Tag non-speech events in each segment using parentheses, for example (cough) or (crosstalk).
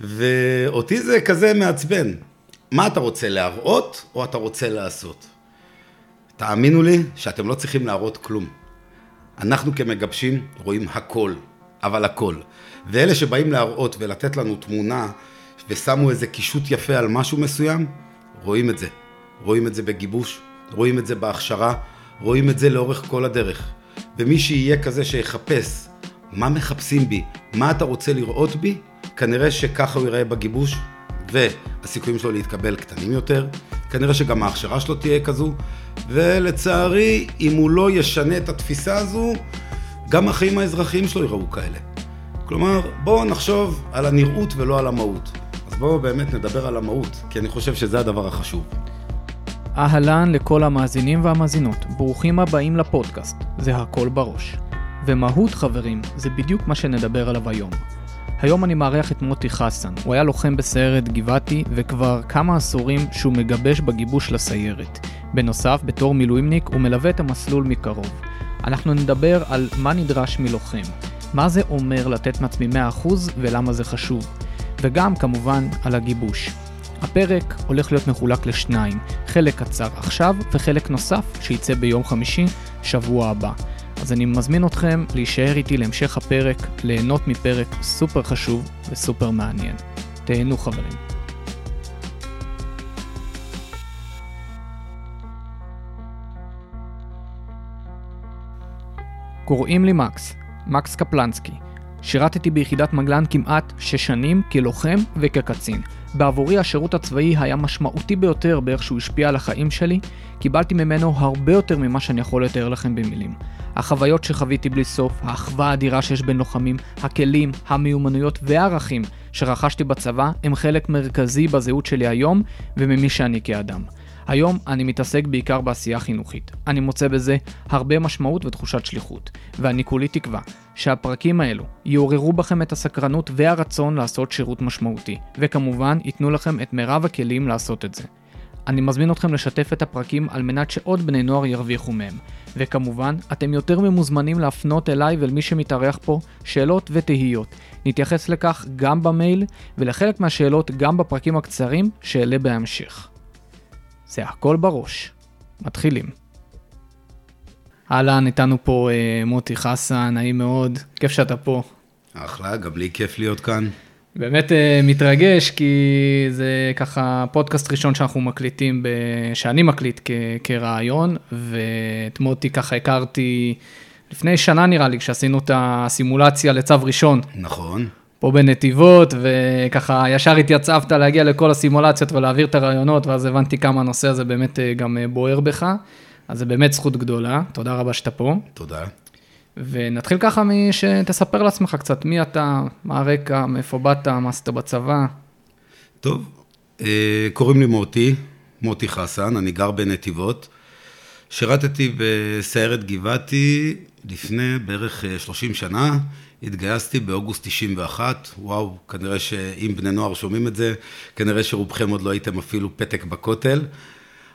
ואותי זה כזה מעצבן. מה אתה רוצה, להראות או אתה רוצה לעשות? תאמינו לי שאתם לא צריכים להראות כלום. אנחנו כמגבשים רואים הכל, אבל הכל. ואלה שבאים להראות ולתת לנו תמונה ושמו איזה קישוט יפה על משהו מסוים, רואים את זה. רואים את זה בגיבוש, רואים את זה בהכשרה, רואים את זה לאורך כל הדרך. ומי שיהיה כזה שיחפש מה מחפשים בי, מה אתה רוצה לראות בי, כנראה שככה הוא ייראה בגיבוש, והסיכויים שלו להתקבל קטנים יותר, כנראה שגם ההכשרה שלו תהיה כזו, ולצערי, אם הוא לא ישנה את התפיסה הזו, גם החיים האזרחיים שלו ייראו כאלה. כלומר, בואו נחשוב על הנראות ולא על המהות. אז בואו באמת נדבר על המהות, כי אני חושב שזה הדבר החשוב. אהלן לכל המאזינים והמאזינות, ברוכים הבאים לפודקאסט, זה הכל בראש. ומהות חברים, זה בדיוק מה שנדבר עליו היום. היום אני מארח את מוטי חסן, הוא היה לוחם בסיירת גבעתי וכבר כמה עשורים שהוא מגבש בגיבוש לסיירת. בנוסף, בתור מילואימניק הוא מלווה את המסלול מקרוב. אנחנו נדבר על מה נדרש מלוחם, מה זה אומר לתת מעצמי 100% ולמה זה חשוב, וגם כמובן על הגיבוש. הפרק הולך להיות מחולק לשניים, חלק קצר עכשיו וחלק נוסף שיצא ביום חמישי, שבוע הבא. אז אני מזמין אתכם להישאר איתי להמשך הפרק, ליהנות מפרק סופר חשוב וסופר מעניין. תהנו חברים. קוראים לי מקס, מקס קפלנסקי. שירתתי ביחידת מגלן כמעט שש שנים כלוחם וכקצין. בעבורי השירות הצבאי היה משמעותי ביותר באיך שהוא השפיע על החיים שלי, קיבלתי ממנו הרבה יותר ממה שאני יכול לתאר לכם במילים. החוויות שחוויתי בלי סוף, האחווה האדירה שיש בין לוחמים, הכלים, המיומנויות והערכים שרכשתי בצבא הם חלק מרכזי בזהות שלי היום וממי שאני כאדם. היום אני מתעסק בעיקר בעשייה חינוכית. אני מוצא בזה הרבה משמעות ותחושת שליחות, ואני כולי תקווה שהפרקים האלו יעוררו בכם את הסקרנות והרצון לעשות שירות משמעותי, וכמובן ייתנו לכם את מירב הכלים לעשות את זה. אני מזמין אתכם לשתף את הפרקים על מנת שעוד בני נוער ירוויחו מהם. וכמובן, אתם יותר ממוזמנים להפנות אליי ואל מי שמתארח פה שאלות ותהיות. נתייחס לכך גם במייל, ולחלק מהשאלות גם בפרקים הקצרים שאעלה בהמשך. זה הכל בראש. מתחילים. אהלן, איתנו פה אה, מוטי חסן, נעים מאוד, כיף שאתה פה. אחלה, גם לי כיף להיות כאן. באמת אה, מתרגש, כי זה ככה פודקאסט ראשון שאנחנו מקליטים, ב... שאני מקליט כ... כרעיון, ואת מוטי ככה הכרתי לפני שנה נראה לי, כשעשינו את הסימולציה לצו ראשון. נכון. פה בנתיבות, וככה ישר התייצבת להגיע לכל הסימולציות ולהעביר את הרעיונות, ואז הבנתי כמה הנושא הזה באמת אה, גם אה, בוער בך. אז זה באמת זכות גדולה, תודה רבה שאתה פה. תודה. ונתחיל ככה משתספר לעצמך קצת, מי אתה, מה הרקע, מאיפה באת, מה עשית בצבא. טוב, אה, קוראים לי מוטי, מוטי חסן, אני גר בנתיבות. שירתתי בסיירת גבעתי לפני בערך 30 שנה, התגייסתי באוגוסט 91, וואו, כנראה שאם בני נוער שומעים את זה, כנראה שרובכם עוד לא הייתם אפילו פתק בכותל,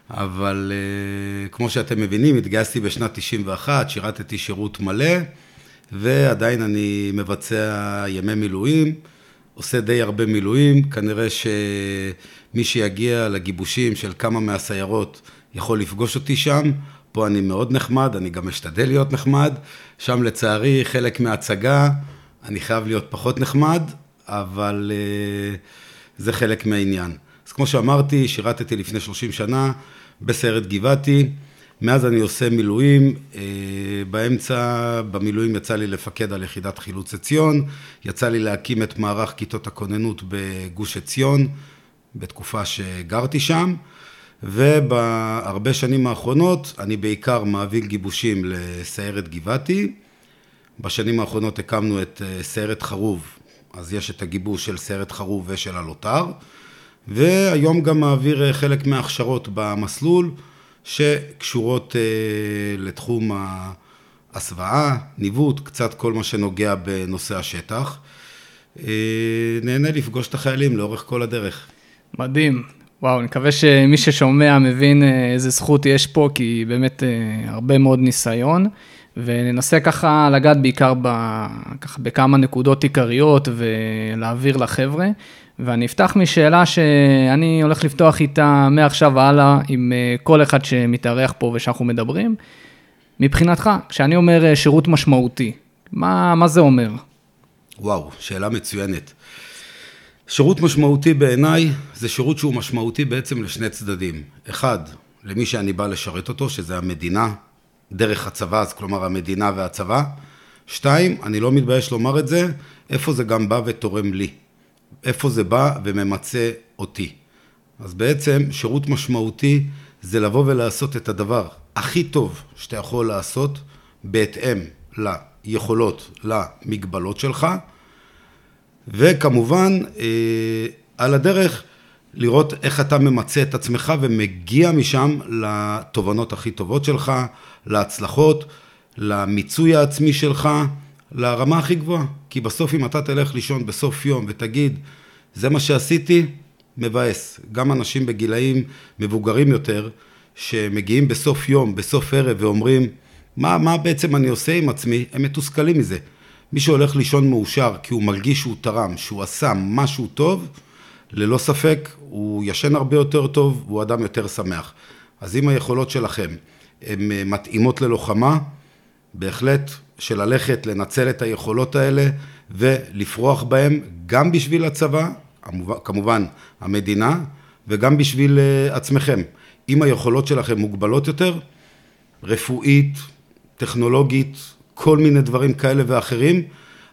אבל uh, כמו שאתם מבינים, התגייסתי בשנת 91, שירתתי שירות מלא, ועדיין אני מבצע ימי מילואים, עושה די הרבה מילואים, כנראה שמי שיגיע לגיבושים של כמה מהסיירות יכול לפגוש אותי שם. פה אני מאוד נחמד, אני גם משתדל להיות נחמד. שם לצערי חלק מההצגה, אני חייב להיות פחות נחמד, אבל uh, זה חלק מהעניין. אז כמו שאמרתי, שירתתי לפני 30 שנה בסיירת גבעתי. מאז אני עושה מילואים, uh, באמצע, במילואים יצא לי לפקד על יחידת חילוץ עציון, יצא לי להקים את מערך כיתות הכוננות בגוש עציון, בתקופה שגרתי שם. ובהרבה שנים האחרונות אני בעיקר מעביר גיבושים לסיירת גבעתי. בשנים האחרונות הקמנו את אה, סיירת חרוב, אז יש את הגיבוש של סיירת חרוב ושל הלוטר, והיום גם מעביר אה, חלק מההכשרות במסלול שקשורות אה, לתחום ההסוואה, ניווט, קצת כל מה שנוגע בנושא השטח. נהנה לפגוש את החיילים לאורך כל הדרך. מדהים. וואו, אני מקווה שמי ששומע מבין אה, איזה זכות יש פה, כי באמת אה, הרבה מאוד ניסיון, וננסה ככה לגעת בעיקר ב, ככה בכמה נקודות עיקריות ולהעביר לחבר'ה. ואני אפתח משאלה שאני הולך לפתוח איתה מעכשיו והלאה עם אה, כל אחד שמתארח פה ושאנחנו מדברים. מבחינתך, כשאני אומר שירות משמעותי, מה, מה זה אומר? וואו, שאלה מצוינת. שירות משמעותי בעיניי זה שירות שהוא משמעותי בעצם לשני צדדים. אחד, למי שאני בא לשרת אותו, שזה המדינה, דרך הצבא, אז כלומר המדינה והצבא. שתיים, אני לא מתבייש לומר את זה, איפה זה גם בא ותורם לי. איפה זה בא וממצה אותי. אז בעצם שירות משמעותי זה לבוא ולעשות את הדבר הכי טוב שאתה יכול לעשות בהתאם ליכולות, למגבלות שלך, וכמובן אה, על הדרך לראות איך אתה ממצה את עצמך ומגיע משם לתובנות הכי טובות שלך, להצלחות, למיצוי העצמי שלך, לרמה הכי גבוהה. כי בסוף אם אתה תלך לישון בסוף יום ותגיד, זה מה שעשיתי, מבאס. גם אנשים בגילאים מבוגרים יותר, שמגיעים בסוף יום, בסוף ערב, ואומרים, מה, מה בעצם אני עושה עם עצמי, הם מתוסכלים מזה. מי שהולך לישון מאושר כי הוא מרגיש שהוא תרם, שהוא עשה משהו טוב, ללא ספק הוא ישן הרבה יותר טוב והוא אדם יותר שמח. אז אם היכולות שלכם הן אה, מתאימות ללוחמה, בהחלט של ללכת, לנצל את היכולות האלה ולפרוח בהן גם בשביל הצבא, כמובן המדינה, וגם בשביל אה, עצמכם. אם היכולות שלכם מוגבלות יותר, רפואית, טכנולוגית, כל מיני דברים כאלה ואחרים,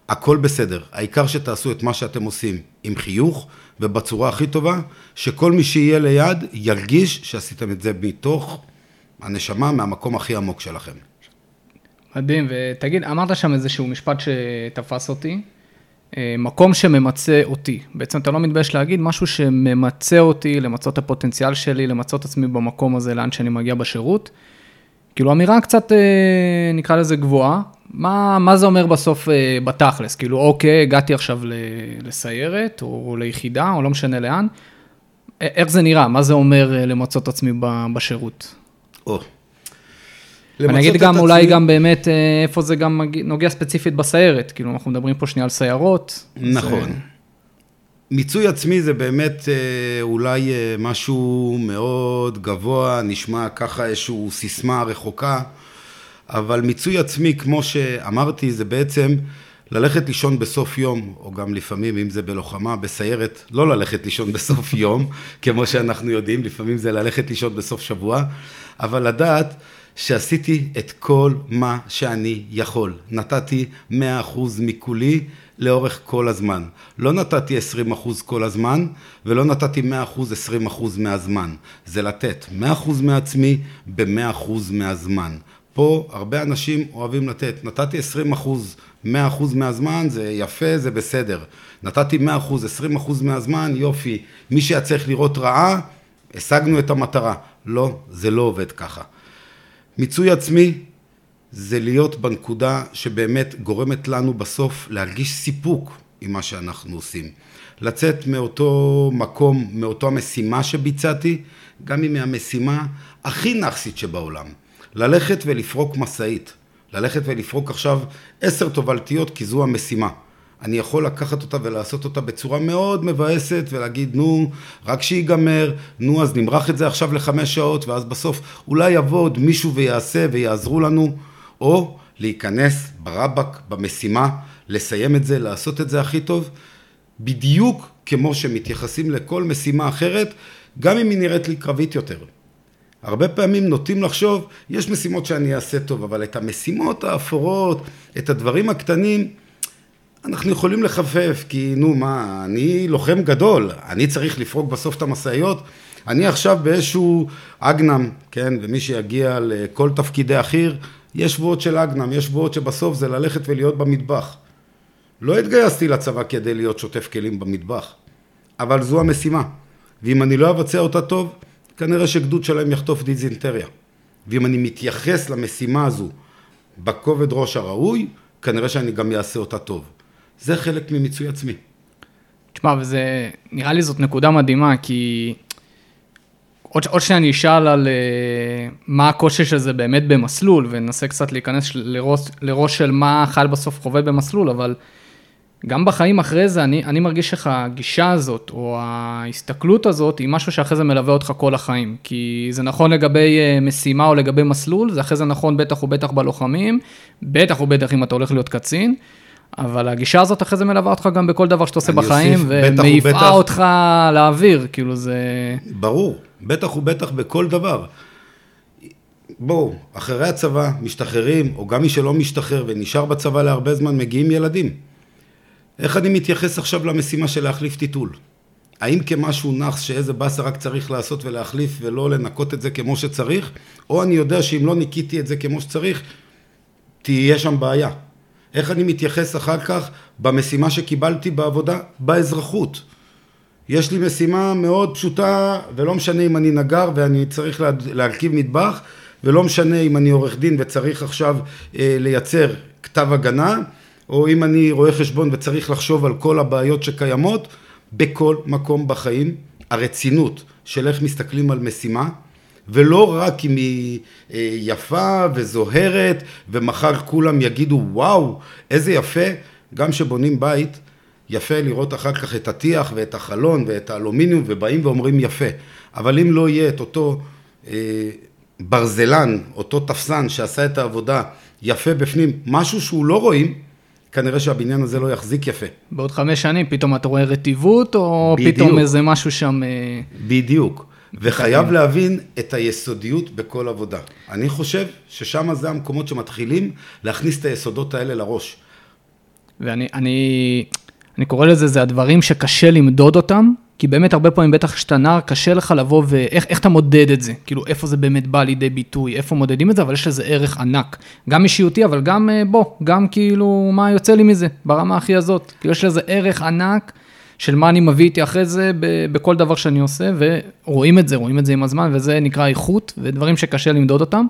הכל בסדר. העיקר שתעשו את מה שאתם עושים עם חיוך ובצורה הכי טובה, שכל מי שיהיה ליד ירגיש שעשיתם את זה מתוך הנשמה, מהמקום הכי עמוק שלכם. מדהים, ותגיד, אמרת שם איזשהו משפט שתפס אותי, אה, מקום שממצה אותי. בעצם אתה לא מתבייש להגיד משהו שממצה אותי, למצות את הפוטנציאל שלי, למצות את עצמי במקום הזה, לאן שאני מגיע בשירות. כאילו אמירה קצת, אה, נקרא לזה גבוהה, מה, מה זה אומר בסוף אה, בתכלס? כאילו, אוקיי, הגעתי עכשיו לסיירת, או ליחידה, או לא משנה לאן, איך זה נראה? מה זה אומר למצות את עצמי בשירות? או, אני אגיד גם, אולי גם באמת, אה, איפה זה גם נוגע ספציפית בסיירת, כאילו, אנחנו מדברים פה שנייה על סיירות. נכון. זה... מיצוי עצמי זה באמת אה, אולי אה, משהו מאוד גבוה, נשמע ככה איזושהי סיסמה רחוקה, אבל מיצוי עצמי, כמו שאמרתי, זה בעצם ללכת לישון בסוף יום, או גם לפעמים, אם זה בלוחמה, בסיירת, לא ללכת לישון בסוף (laughs) יום, כמו שאנחנו יודעים, לפעמים זה ללכת לישון בסוף שבוע, אבל לדעת שעשיתי את כל מה שאני יכול. נתתי 100% מכולי לאורך כל הזמן. לא נתתי 20% כל הזמן, ולא נתתי 100% 20% מהזמן. זה לתת 100% מעצמי ב-100% מהזמן. פה הרבה אנשים אוהבים לתת. נתתי 20%, 100% מהזמן, זה יפה, זה בסדר. נתתי 100%, 20% מהזמן, יופי. מי שהיה צריך לראות רעה, השגנו את המטרה. לא, זה לא עובד ככה. מיצוי עצמי זה להיות בנקודה שבאמת גורמת לנו בסוף להרגיש סיפוק עם מה שאנחנו עושים. לצאת מאותו מקום, מאותו המשימה שביצעתי, גם אם היא המשימה הכי נאחסית שבעולם. ללכת ולפרוק משאית. ללכת ולפרוק עכשיו עשר תובלתיות כי זו המשימה. אני יכול לקחת אותה ולעשות אותה בצורה מאוד מבאסת ולהגיד נו רק שיגמר, נו אז נמרח את זה עכשיו לחמש שעות ואז בסוף אולי יבוא עוד מישהו ויעשה ויעזרו לנו או להיכנס ברבק במשימה, לסיים את זה, לעשות את זה הכי טוב בדיוק כמו שמתייחסים לכל משימה אחרת גם אם היא נראית לי קרבית יותר. הרבה פעמים נוטים לחשוב, יש משימות שאני אעשה טוב, אבל את המשימות האפורות, את הדברים הקטנים, אנחנו יכולים לחפף, כי נו מה, אני לוחם גדול, אני צריך לפרוק בסוף את המשאיות, אני עכשיו באיזשהו אגנם, כן, ומי שיגיע לכל תפקידי החי"ר, יש שבועות של אגנם, יש שבועות שבסוף זה ללכת ולהיות במטבח. לא התגייסתי לצבא כדי להיות שוטף כלים במטבח, אבל זו המשימה, ואם אני לא אבצע אותה טוב, כנראה שגדוד שלהם יחטוף דיזינטריה. ואם אני מתייחס למשימה הזו בכובד ראש הראוי, כנראה שאני גם אעשה אותה טוב. זה חלק ממיצוי עצמי. תשמע, וזה, נראה לי זאת נקודה מדהימה, כי עוד, עוד שניה אני אשאל על uh, מה הקושי של זה באמת במסלול, וננסה קצת להיכנס לראש, לראש של מה חייל בסוף חווה במסלול, אבל גם בחיים אחרי זה, אני, אני מרגיש לך הגישה הזאת, או ההסתכלות הזאת, היא משהו שאחרי זה מלווה אותך כל החיים. כי זה נכון לגבי אה, משימה או לגבי מסלול, זה אחרי זה נכון בטח ובטח בלוחמים, בטח ובטח אם אתה הולך להיות קצין, אבל הגישה הזאת אחרי זה מלווה אותך גם בכל דבר שאתה עושה בחיים, ומעיפה אותך לאוויר, כאילו זה... ברור, בטח ובטח בכל דבר. בואו, אחרי הצבא משתחררים, או גם מי שלא משתחרר ונשאר בצבא להרבה זמן, מגיעים ילדים. איך אני מתייחס עכשיו למשימה של להחליף טיטול? האם כמשהו נאחס שאיזה באסה רק צריך לעשות ולהחליף ולא לנקות את זה כמו שצריך, או אני יודע שאם לא ניקיתי את זה כמו שצריך, תהיה שם בעיה. איך אני מתייחס אחר כך במשימה שקיבלתי בעבודה באזרחות. יש לי משימה מאוד פשוטה, ולא משנה אם אני נגר ואני צריך להרכיב מטבח, ולא משנה אם אני עורך דין וצריך עכשיו אה, לייצר כתב הגנה, או אם אני רואה חשבון וצריך לחשוב על כל הבעיות שקיימות, בכל מקום בחיים הרצינות של איך מסתכלים על משימה, ולא רק אם היא אה, יפה וזוהרת, ומחר כולם יגידו וואו, איזה יפה, גם כשבונים בית, יפה לראות אחר כך את הטיח ואת החלון ואת האלומיניום, ובאים ואומרים יפה. אבל אם לא יהיה את אותו אה, ברזלן, אותו תפסן שעשה את העבודה יפה בפנים, משהו שהוא לא רואים, כנראה שהבניין הזה לא יחזיק יפה. בעוד חמש שנים פתאום אתה רואה רטיבות, או בדיוק. פתאום איזה משהו שם... אה, בדיוק. וחייב להבין את היסודיות בכל עבודה. אני חושב ששם זה המקומות שמתחילים להכניס את היסודות האלה לראש. ואני אני, אני קורא לזה, זה הדברים שקשה למדוד אותם, כי באמת הרבה פעמים, בטח כשאתה נער, קשה לך לבוא ואיך אתה מודד את זה? כאילו, איפה זה באמת בא לידי ביטוי, איפה מודדים את זה, אבל יש לזה ערך ענק. גם אישיותי, אבל גם אה, בוא, גם כאילו, מה יוצא לי מזה, ברמה הכי הזאת. כאילו, יש לזה ערך ענק. של מה אני מביא איתי אחרי זה בכל דבר שאני עושה, ורואים את זה, רואים את זה עם הזמן, וזה נקרא איכות, ודברים שקשה למדוד אותם.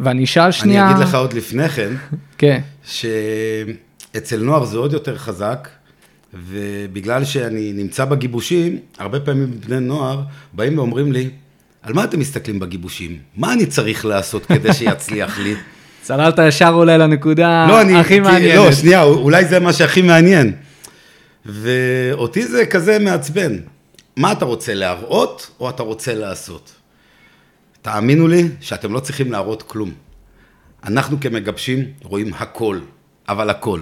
ואני אשאל שנייה... אני אגיד לך עוד לפני כן, כן. שאצל נוער זה עוד יותר חזק, ובגלל שאני נמצא בגיבושים, הרבה פעמים בני נוער באים ואומרים לי, על מה אתם מסתכלים בגיבושים? מה אני צריך לעשות כדי שיצליח לי? (laughs) צללת ישר אולי לנקודה לא, אני, הכי מעניינת. לא, שנייה, אולי זה מה שהכי מעניין. ואותי זה כזה מעצבן. מה אתה רוצה, להראות או אתה רוצה לעשות? תאמינו לי שאתם לא צריכים להראות כלום. אנחנו כמגבשים רואים הכל, אבל הכל.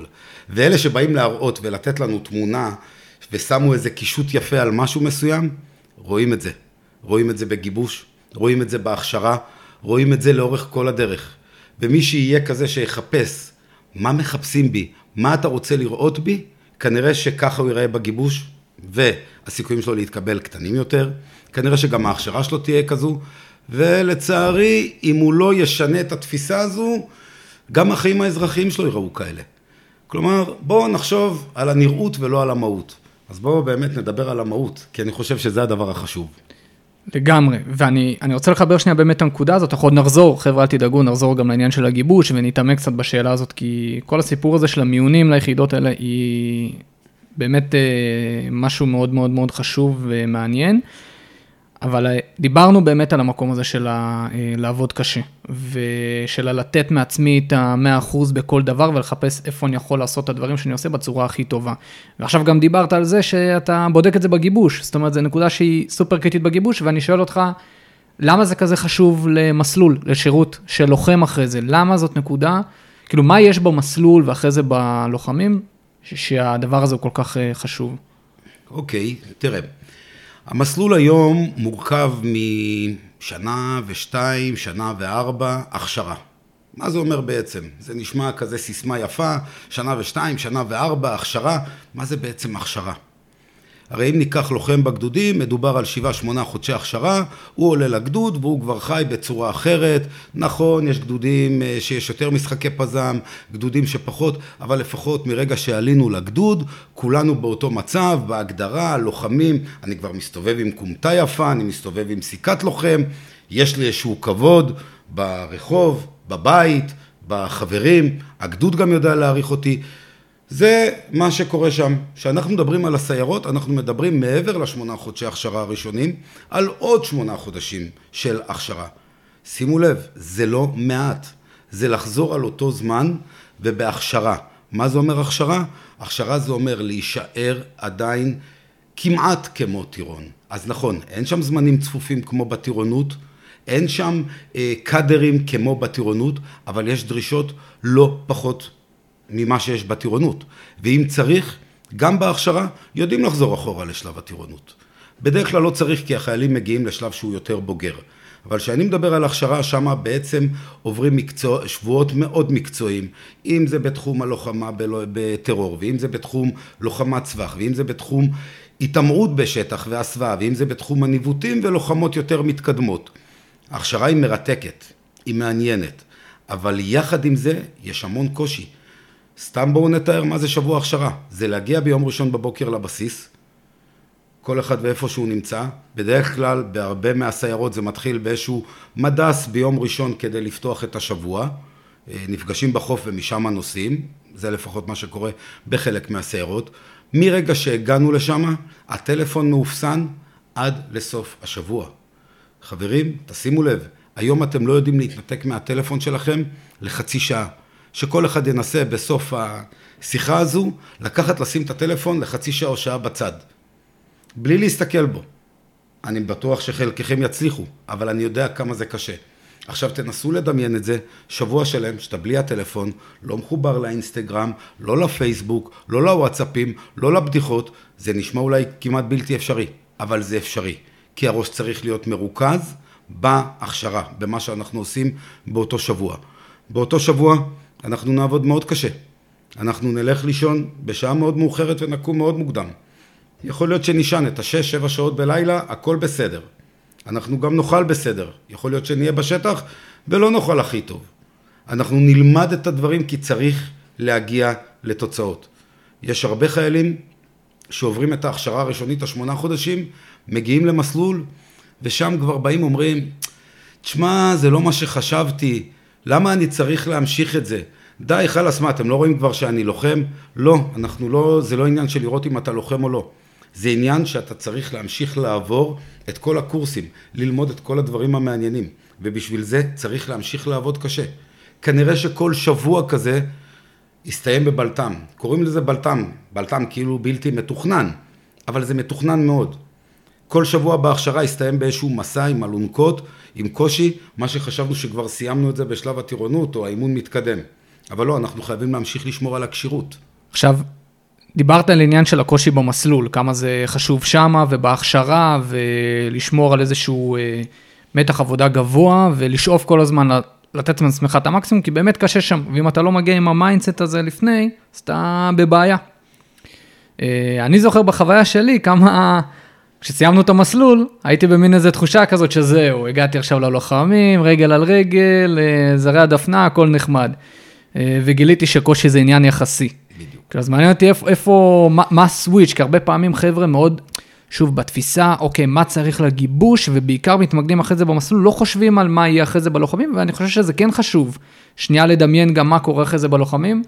ואלה שבאים להראות ולתת לנו תמונה ושמו איזה קישוט יפה על משהו מסוים, רואים את זה. רואים את זה בגיבוש, רואים את זה בהכשרה, רואים את זה לאורך כל הדרך. ומי שיהיה כזה שיחפש מה מחפשים בי, מה אתה רוצה לראות בי, כנראה שככה הוא ייראה בגיבוש, והסיכויים שלו להתקבל קטנים יותר, כנראה שגם ההכשרה שלו תהיה כזו, ולצערי, אם הוא לא ישנה את התפיסה הזו, גם החיים האזרחיים שלו ייראו כאלה. כלומר, בואו נחשוב על הנראות ולא על המהות. אז בואו באמת נדבר על המהות, כי אני חושב שזה הדבר החשוב. לגמרי, ואני רוצה לחבר שנייה באמת את הנקודה הזאת, אנחנו עוד נחזור, חבר'ה אל תדאגו, נחזור גם לעניין של הגיבוש ונתעמק קצת בשאלה הזאת, כי כל הסיפור הזה של המיונים ליחידות האלה היא באמת אה, משהו מאוד מאוד מאוד חשוב ומעניין. אבל אה, דיברנו באמת על המקום הזה של ה, אה, לעבוד קשה, ושל לתת מעצמי את ה-100% בכל דבר ולחפש איפה אני יכול לעשות את הדברים שאני עושה בצורה הכי טובה. ועכשיו גם דיברת על זה שאתה בודק את זה בגיבוש, זאת אומרת, זו נקודה שהיא סופר קריטית בגיבוש, ואני שואל אותך, למה זה כזה חשוב למסלול, לשירות של לוחם אחרי זה? למה זאת נקודה, כאילו, מה יש במסלול ואחרי זה בלוחמים, שהדבר הזה הוא כל כך אה, חשוב? אוקיי, okay, תראה. המסלול היום מורכב משנה ושתיים, שנה וארבע, הכשרה. מה זה אומר בעצם? זה נשמע כזה סיסמה יפה, שנה ושתיים, שנה וארבע, הכשרה. מה זה בעצם הכשרה? הרי אם ניקח לוחם בגדודים, מדובר על שבעה שמונה חודשי הכשרה, הוא עולה לגדוד והוא כבר חי בצורה אחרת. נכון, יש גדודים אה, שיש יותר משחקי פזם, גדודים שפחות, אבל לפחות מרגע שעלינו לגדוד, כולנו באותו מצב, בהגדרה, לוחמים, אני כבר מסתובב עם כומתה יפה, אני מסתובב עם סיכת לוחם, יש לי איזשהו כבוד ברחוב, בבית, בחברים, הגדוד גם יודע להעריך אותי. זה מה שקורה שם. כשאנחנו מדברים על הסיירות, אנחנו מדברים מעבר לשמונה חודשי הכשרה הראשונים, על עוד שמונה חודשים של הכשרה. שימו לב, זה לא מעט. זה לחזור על אותו זמן ובהכשרה. מה זה אומר הכשרה? הכשרה זה אומר להישאר עדיין כמעט כמו טירון. אז נכון, אין שם זמנים צפופים כמו בטירונות, אין שם אה, קאדרים כמו בטירונות, אבל יש דרישות לא פחות ממה שיש בטירונות. ואם צריך, גם בהכשרה, יודעים לחזור אחורה לשלב הטירונות. בדרך כלל לא צריך כי החיילים מגיעים לשלב שהוא יותר בוגר. אבל כשאני מדבר על הכשרה, שם בעצם עוברים מקצוע, שבועות מאוד מקצועיים, אם זה בתחום הלוחמה בטרור, ואם זה בתחום לוחמת צווח, ואם זה בתחום התעמרות בשטח והסוואה, ואם זה בתחום הניווטים ולוחמות יותר מתקדמות. ההכשרה היא מרתקת, היא מעניינת, אבל יחד עם זה יש המון קושי. סתם בואו נתאר מה זה שבוע הכשרה. זה להגיע ביום ראשון בבוקר לבסיס, כל אחד ואיפה שהוא נמצא. בדרך כלל, בהרבה מהסיירות זה מתחיל באיזשהו מדס ביום ראשון כדי לפתוח את השבוע. אה, נפגשים בחוף ומשם נוסעים, זה לפחות מה שקורה בחלק מהסיירות. מרגע שהגענו לשם, הטלפון מאופסן עד לסוף השבוע. חברים, תשימו לב, היום אתם לא יודעים להתנתק מהטלפון שלכם לחצי שעה. שכל אחד ינסה בסוף השיחה הזו לקחת, לשים את הטלפון לחצי שעה או שעה בצד. בלי להסתכל בו. אני בטוח שחלקכם יצליחו, אבל אני יודע כמה זה קשה. עכשיו תנסו לדמיין את זה, שבוע שלם שאתה בלי הטלפון, לא מחובר לאינסטגרם, לא לפייסבוק, לא לוואטסאפים, לא לבדיחות, זה נשמע אולי כמעט בלתי אפשרי, אבל זה אפשרי. כי הראש צריך להיות מרוכז בהכשרה, במה שאנחנו עושים באותו שבוע. באותו שבוע אנחנו נעבוד מאוד קשה. אנחנו נלך לישון בשעה מאוד מאוחרת ונקום מאוד מוקדם. יכול להיות שנשען את השש, שבע שעות בלילה, הכל בסדר. אנחנו גם נאכל בסדר. יכול להיות שנהיה בשטח ולא נאכל הכי טוב. אנחנו נלמד את הדברים כי צריך להגיע לתוצאות. יש הרבה חיילים שעוברים את ההכשרה הראשונית השמונה חודשים, מגיעים למסלול, ושם כבר באים אומרים, תשמע, זה לא מה שחשבתי, למה אני צריך להמשיך את זה? די, חלאס, מה, אתם לא רואים כבר שאני לוחם? לא, אנחנו לא, זה לא עניין של לראות אם אתה לוחם או לא. זה עניין שאתה צריך להמשיך לעבור את כל הקורסים, ללמוד את כל הדברים המעניינים, ובשביל זה צריך להמשיך לעבוד קשה. כנראה שכל שבוע כזה יסתיים בבלת"ם. קוראים לזה בלת"ם, בלת"ם כאילו בלתי מתוכנן, אבל זה מתוכנן מאוד. כל שבוע בהכשרה יסתיים באיזשהו מסע עם אלונקות, עם קושי, מה שחשבנו שכבר סיימנו את זה בשלב הטירונות או האימון מתקדם. אבל לא, אנחנו חייבים להמשיך לשמור על הכשירות. עכשיו, דיברת על עניין של הקושי במסלול, כמה זה חשוב שמה ובהכשרה, ולשמור על איזשהו אה, מתח עבודה גבוה, ולשאוף כל הזמן לתת מעצמך את המקסימום, כי באמת קשה שם, ואם אתה לא מגיע עם ה mindset הזה לפני, אז אתה בבעיה. אה, אני זוכר בחוויה שלי כמה... כשסיימנו את המסלול, הייתי במין איזה תחושה כזאת שזהו, הגעתי עכשיו ללוחמים, רגל על רגל, אה, זרי הדפנה, הכל נחמד. אה, וגיליתי שקושי זה עניין יחסי. בדיוק. אז מעניין אותי איפה, איפה מה, מה הסוויץ', כי הרבה פעמים חבר'ה מאוד, שוב, בתפיסה, אוקיי, מה צריך לגיבוש, ובעיקר מתמקדים אחרי זה במסלול, לא חושבים על מה יהיה אחרי זה בלוחמים, ואני חושב שזה כן חשוב, שנייה לדמיין גם מה קורה אחרי זה בלוחמים,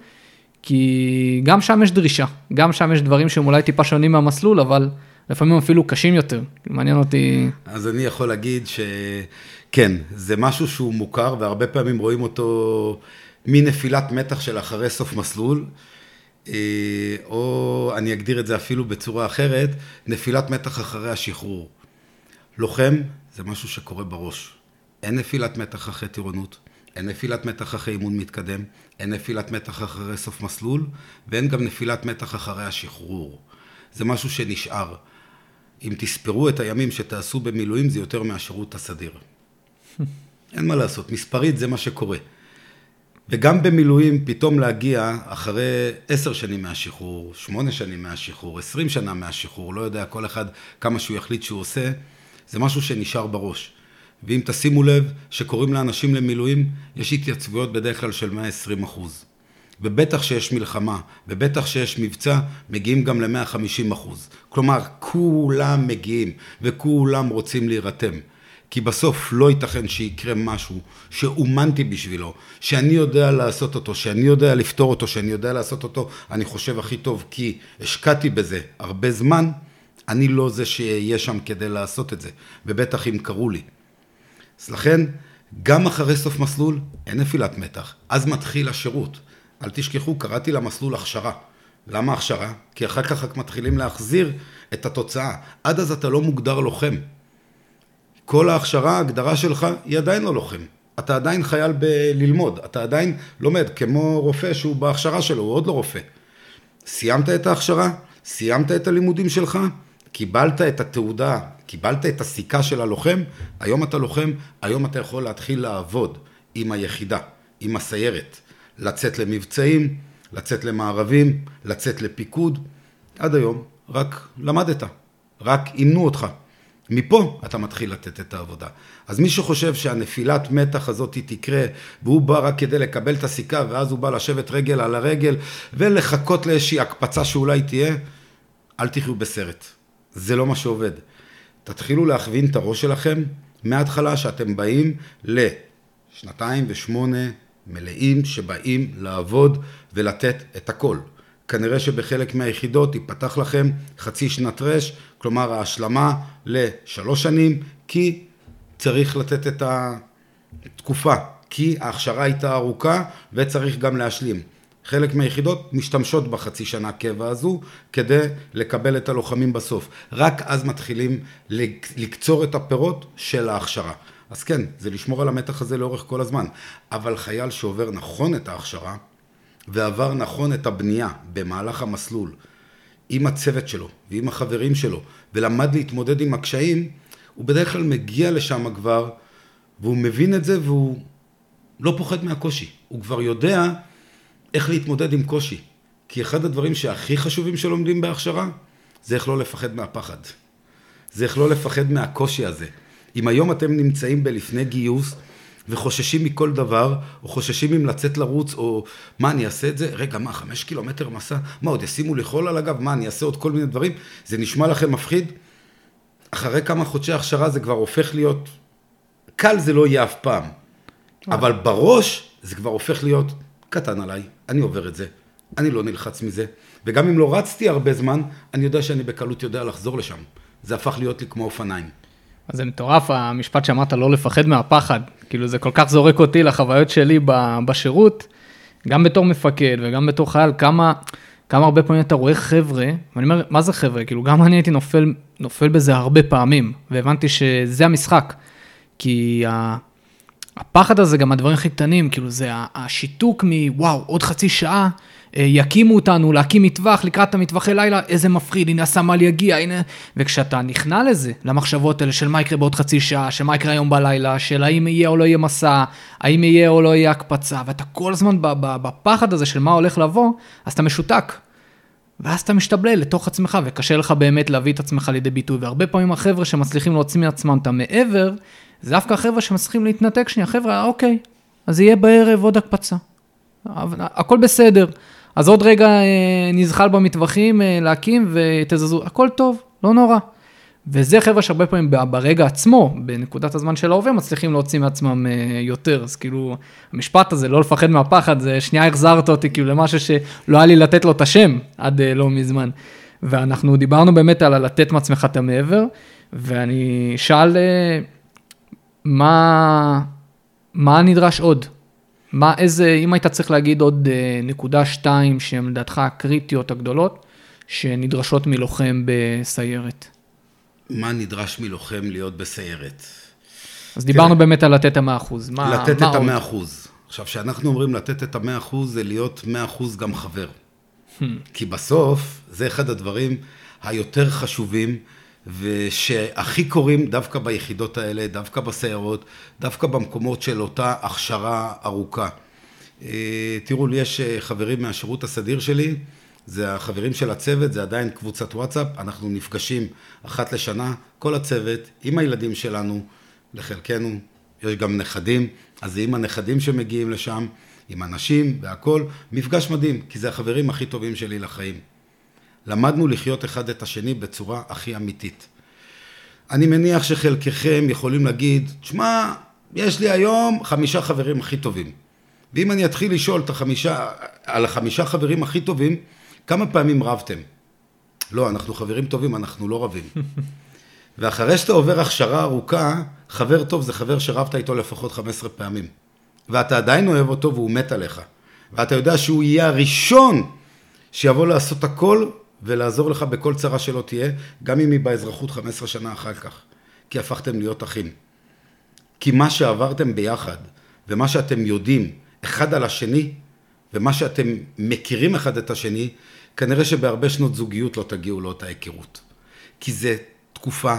כי גם שם יש דרישה, גם שם יש דברים שהם אולי טיפה שונים מהמסלול, אבל... לפעמים אפילו קשים יותר, מעניין אותי. אז אני יכול להגיד שכן, זה משהו שהוא מוכר והרבה פעמים רואים אותו מנפילת מתח של אחרי סוף מסלול, אה, או אני אגדיר את זה אפילו בצורה אחרת, נפילת מתח אחרי השחרור. לוחם זה משהו שקורה bראש. אין נפילת מתח אחרי טירונות, אין נפילת מתח אחרי אימון מתקדם, אין נפילת מתח אחרי סוף מסלול, ואין גם נפילת מתח אחרי השחרור. זה משהו שנשאר. אם תספרו את הימים שתעשו במילואים, זה יותר מהשירות הסדיר. (laughs) אין מה לעשות, מספרית זה מה שקורה. וגם במילואים, פתאום להגיע אחרי עשר שנים מהשחרור, שמונה שנים מהשחרור, עשרים שנה מהשחרור, לא יודע, כל אחד כמה שהוא יחליט שהוא עושה, זה משהו שנשאר בראש. ואם תשימו לב שקוראים לאנשים למילואים, יש התייצבויות בדרך כלל של 120 אחוז. ובטח שיש מלחמה, ובטח שיש מבצע, מגיעים גם ל-150 אחוז. כלומר, כולם מגיעים, וכולם רוצים להירתם. כי בסוף לא ייתכן שיקרה משהו שאומנתי בשבילו, שאני יודע לעשות אותו, שאני יודע לפתור אותו, שאני יודע לעשות אותו, אני חושב הכי טוב, כי השקעתי בזה הרבה זמן, אני לא זה שיהיה שם כדי לעשות את זה, ובטח אם קראו לי. אז לכן, גם אחרי סוף מסלול, אין נפילת מתח, אז מתחיל השירות. אל תשכחו, קראתי למסלול הכשרה. למה הכשרה? כי אחר כך רק מתחילים להחזיר את התוצאה. עד אז אתה לא מוגדר לוחם. כל ההכשרה, ההגדרה שלך, היא עדיין לא לוחם. אתה עדיין חייל בללמוד, אתה עדיין לומד, כמו רופא שהוא בהכשרה שלו, הוא עוד לא רופא. סיימת את ההכשרה, סיימת את הלימודים שלך, קיבלת את התעודה, קיבלת את הסיכה של הלוחם, היום אתה לוחם, היום אתה יכול להתחיל לעבוד עם היחידה, עם הסיירת, לצאת למבצעים, לצאת למערבים, לצאת לפיקוד. עד היום רק למדת, רק אימנו אותך. מפה אתה מתחיל לתת את העבודה. אז מי שחושב שהנפילת מתח הזאת תקרה, והוא בא רק כדי לקבל את הסיכה, ואז הוא בא לשבת רגל על הרגל, ולחכות לאיזושהי הקפצה שאולי תהיה, אל תחיו בסרט. זה לא מה שעובד. תתחילו להכווין את הראש שלכם מההתחלה שאתם באים לשנתיים ושמונה מלאים שבאים לעבוד ולתת את הכל. כנראה שבחלק מהיחידות ייפתח לכם חצי שנת רש, כלומר ההשלמה לשלוש שנים, כי צריך לתת את התקופה, כי ההכשרה הייתה ארוכה וצריך גם להשלים. חלק מהיחידות משתמשות בחצי שנה קבע הזו כדי לקבל את הלוחמים בסוף. רק אז מתחילים לקצור את הפירות של ההכשרה. אז כן, זה לשמור על המתח הזה לאורך כל הזמן. אבל חייל שעובר נכון את ההכשרה ועבר נכון את הבנייה במהלך המסלול עם הצוות שלו ועם החברים שלו ולמד להתמודד עם הקשיים, הוא בדרך כלל מגיע לשם כבר והוא מבין את זה והוא לא פוחד מהקושי. הוא כבר יודע איך להתמודד עם קושי. כי אחד הדברים שהכי חשובים שלומדים בהכשרה, זה איך לא לפחד מהפחד. זה איך לא לפחד מהקושי הזה. אם היום אתם נמצאים בלפני גיוס וחוששים מכל דבר, או חוששים אם לצאת לרוץ, או מה, אני אעשה את זה? רגע, מה, חמש קילומטר מסע? מה, עוד ישימו לי חול על הגב? מה, אני אעשה עוד כל מיני דברים? זה נשמע לכם מפחיד? אחרי כמה חודשי הכשרה זה כבר הופך להיות, קל זה לא יהיה אף פעם, אבל בראש זה כבר הופך להיות קטן עליי, אני עובר את זה, אני לא נלחץ מזה, וגם אם לא רצתי הרבה זמן, אני יודע שאני בקלות יודע לחזור לשם. זה הפך להיות לי כמו אופניים. זה מטורף המשפט שאמרת לא לפחד מהפחד, כאילו זה כל כך זורק אותי לחוויות שלי בשירות, גם בתור מפקד וגם בתור חייל, כמה, כמה הרבה פעמים אתה רואה חבר'ה, ואני אומר, מה זה חבר'ה? כאילו גם אני הייתי נופל, נופל בזה הרבה פעמים, והבנתי שזה המשחק, כי הפחד הזה, גם הדברים הכי קטנים, כאילו זה השיתוק מוואו, עוד חצי שעה, יקימו אותנו להקים מטווח לקראת המטווחי לילה, איזה מפחיד, הנה הסמל יגיע, הנה... וכשאתה נכנע לזה, למחשבות האלה של מה יקרה בעוד חצי שעה, של מה יקרה היום בלילה, של האם יהיה או לא יהיה מסע, האם יהיה או לא יהיה הקפצה, ואתה כל הזמן בפחד הזה של מה הולך לבוא, אז אתה משותק. ואז אתה משתבלל לתוך עצמך, וקשה לך באמת להביא את עצמך לידי ביטוי. והרבה פעמים החבר'ה שמצליחים להוציא מעצמם את המעבר, זה דווקא החבר'ה שמצליחים להתנתק שנייה. חבר'ה, אוקיי, אז יהיה בערב עוד הקפצה. הכל בסדר. אז עוד רגע אה, נזחל במטווחים אה, להקים ותזזו, הכל טוב, לא נורא. וזה חבר'ה שהרבה פעמים ברגע עצמו, בנקודת הזמן של ההווה, מצליחים להוציא מעצמם אה, יותר. אז כאילו, המשפט הזה, לא לפחד מהפחד, זה שנייה החזרת אותי כאילו למשהו שלא היה לי לתת לו את השם עד לא מזמן. ואנחנו דיברנו באמת על לתת מעצמך את המעבר, ואני אשאל, מה, מה נדרש עוד? מה, איזה, אם היית צריך להגיד עוד אה, נקודה שתיים שהן לדעתך הקריטיות הגדולות, שנדרשות מלוחם בסיירת. מה נדרש מלוחם להיות בסיירת? אז דיברנו באמת על לתת את המאה אחוז. מה, לתת מה את המאה אחוז. עכשיו, כשאנחנו אומרים לתת את המאה אחוז, זה להיות מאה אחוז גם חבר. Hmm. כי בסוף, זה אחד הדברים היותר חשובים. ושהכי קורים דווקא ביחידות האלה, דווקא בסיירות, דווקא במקומות של אותה הכשרה ארוכה. אה, תראו, לי יש אה, חברים מהשירות הסדיר שלי, זה החברים של הצוות, זה עדיין קבוצת וואטסאפ, אנחנו נפגשים אחת לשנה, כל הצוות, עם הילדים שלנו, לחלקנו, יש גם נכדים, אז זה עם הנכדים שמגיעים לשם, עם אנשים והכול, מפגש מדהים, כי זה החברים הכי טובים שלי לחיים. למדנו לחיות אחד את השני בצורה הכי אמיתית. אני מניח שחלקכם יכולים להגיד, שמע, יש לי היום חמישה חברים הכי טובים. ואם אני אתחיל לשאול את החמישה, על החמישה חברים הכי טובים, כמה פעמים רבתם? לא, אנחנו חברים טובים, אנחנו לא רבים. (laughs) ואחרי שאתה עובר הכשרה ארוכה, חבר טוב זה חבר שרבת איתו לפחות 15 פעמים. ואתה עדיין אוהב אותו והוא מת עליך. ואתה יודע שהוא יהיה הראשון שיבוא לעשות הכל ולעזור לך בכל צרה שלא תהיה, גם אם היא באזרחות 15 שנה אחר כך, כי הפכתם להיות אחים. כי מה שעברתם ביחד, ומה שאתם יודעים אחד על השני, ומה שאתם מכירים אחד את השני, כנראה שבהרבה שנות זוגיות לא תגיעו לאותה היכרות. כי זו תקופה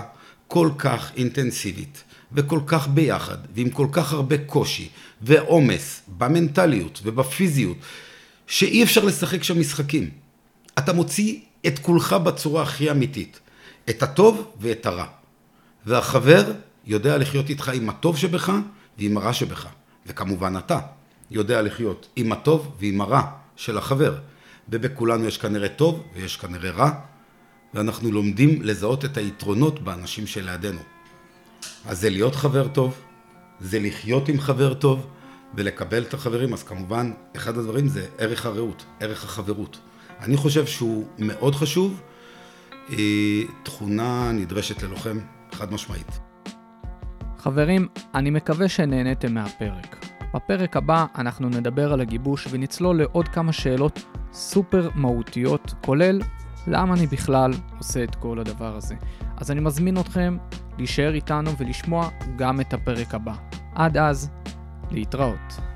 כל כך אינטנסיבית, וכל כך ביחד, ועם כל כך הרבה קושי ועומס במנטליות ובפיזיות, שאי אפשר לשחק שם משחקים. אתה מוציא את כולך בצורה הכי אמיתית, את הטוב ואת הרע. והחבר יודע לחיות איתך עם הטוב שבך ועם הרע שבך. וכמובן אתה יודע לחיות עם הטוב ועם הרע של החבר. ובכולנו יש כנראה טוב ויש כנראה רע, ואנחנו לומדים לזהות את היתרונות באנשים שלידינו. אז זה להיות חבר טוב, זה לחיות עם חבר טוב ולקבל את החברים, אז כמובן, אחד הדברים זה ערך הרעות, ערך החברות. אני חושב שהוא מאוד חשוב, אה, תכונה נדרשת ללוחם, חד משמעית. חברים, אני מקווה שנהניתם מהפרק. בפרק הבא אנחנו נדבר על הגיבוש ונצלול לעוד כמה שאלות סופר מהותיות, כולל למה אני בכלל עושה את כל הדבר הזה. אז אני מזמין אתכם להישאר איתנו ולשמוע גם את הפרק הבא. עד אז, להתראות.